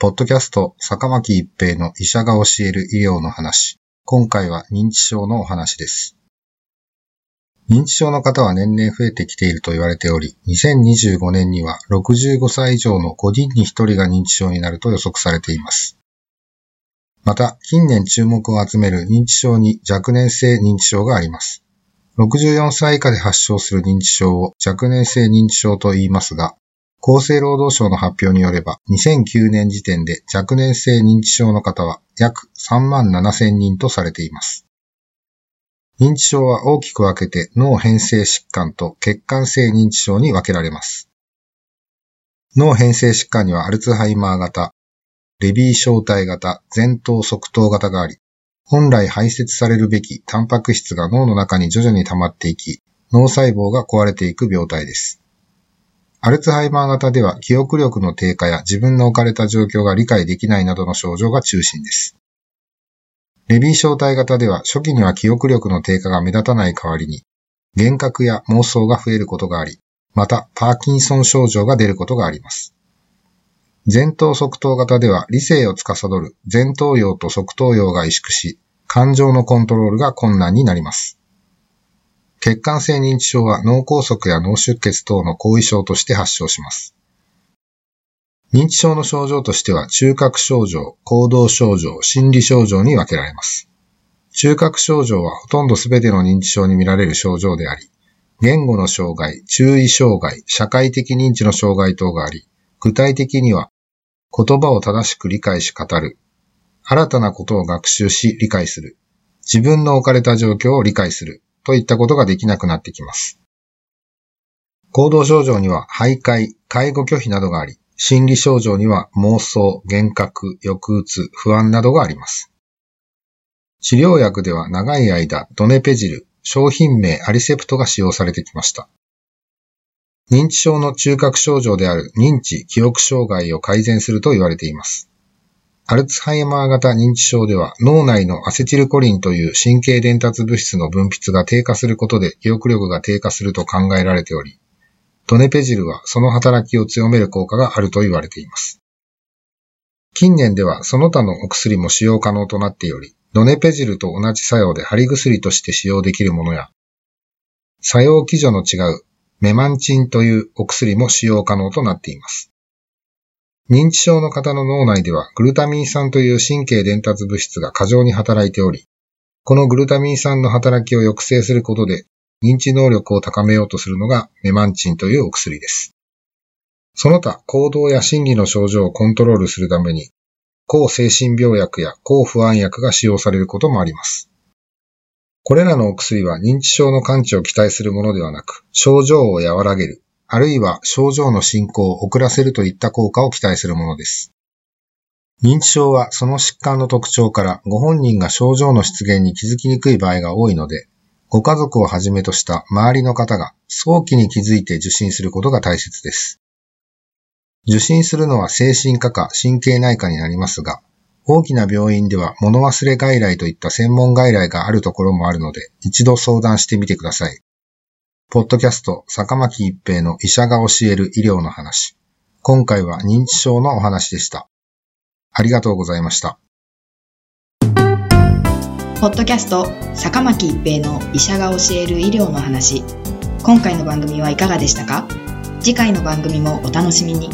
ポッドキャスト、坂巻一平の医者が教える医療の話。今回は認知症のお話です。認知症の方は年々増えてきていると言われており、2025年には65歳以上の5人に1人が認知症になると予測されています。また、近年注目を集める認知症に若年性認知症があります。64歳以下で発症する認知症を若年性認知症と言いますが、厚生労働省の発表によれば、2009年時点で若年性認知症の方は約3万7千人とされています。認知症は大きく分けて脳変性疾患と血管性認知症に分けられます。脳変性疾患にはアルツハイマー型、レビー小体型、前頭側頭型があり、本来排泄されるべきタンパク質が脳の中に徐々に溜まっていき、脳細胞が壊れていく病態です。アルツハイマー型では記憶力の低下や自分の置かれた状況が理解できないなどの症状が中心です。レビー小体型では初期には記憶力の低下が目立たない代わりに、幻覚や妄想が増えることがあり、またパーキンソン症状が出ることがあります。前頭側頭型では理性を司る前頭葉と側頭葉が萎縮し、感情のコントロールが困難になります。血管性認知症は脳梗塞や脳出血等の後遺症として発症します。認知症の症状としては中核症状、行動症状、心理症状に分けられます。中核症状はほとんど全ての認知症に見られる症状であり、言語の障害、注意障害、社会的認知の障害等があり、具体的には言葉を正しく理解し語る、新たなことを学習し理解する、自分の置かれた状況を理解する、といったことができなくなってきます。行動症状には徘徊、介護拒否などがあり、心理症状には妄想、幻覚、抑うつ、不安などがあります。治療薬では長い間、ドネペジル、商品名アリセプトが使用されてきました。認知症の中核症状である認知、記憶障害を改善すると言われています。アルツハイマー型認知症では脳内のアセチルコリンという神経伝達物質の分泌が低下することで記憶力が低下すると考えられており、ドネペジルはその働きを強める効果があると言われています。近年ではその他のお薬も使用可能となっており、ドネペジルと同じ作用で貼り薬として使用できるものや、作用基準の違うメマンチンというお薬も使用可能となっています。認知症の方の脳内ではグルタミン酸という神経伝達物質が過剰に働いており、このグルタミン酸の働きを抑制することで認知能力を高めようとするのがメマンチンというお薬です。その他、行動や心理の症状をコントロールするために、抗精神病薬や抗不安薬が使用されることもあります。これらのお薬は認知症の完治を期待するものではなく、症状を和らげる、あるいは症状の進行を遅らせるといった効果を期待するものです。認知症はその疾患の特徴からご本人が症状の出現に気づきにくい場合が多いので、ご家族をはじめとした周りの方が早期に気づいて受診することが大切です。受診するのは精神科か神経内科になりますが、大きな病院では物忘れ外来といった専門外来があるところもあるので、一度相談してみてください。ポッドキャスト、坂巻一平の医者が教える医療の話。今回は認知症のお話でした。ありがとうございました。ポッドキャスト坂巻一平の医者が教える医療の話今回の番組はいかがでしたか？次回の番組もお楽しみに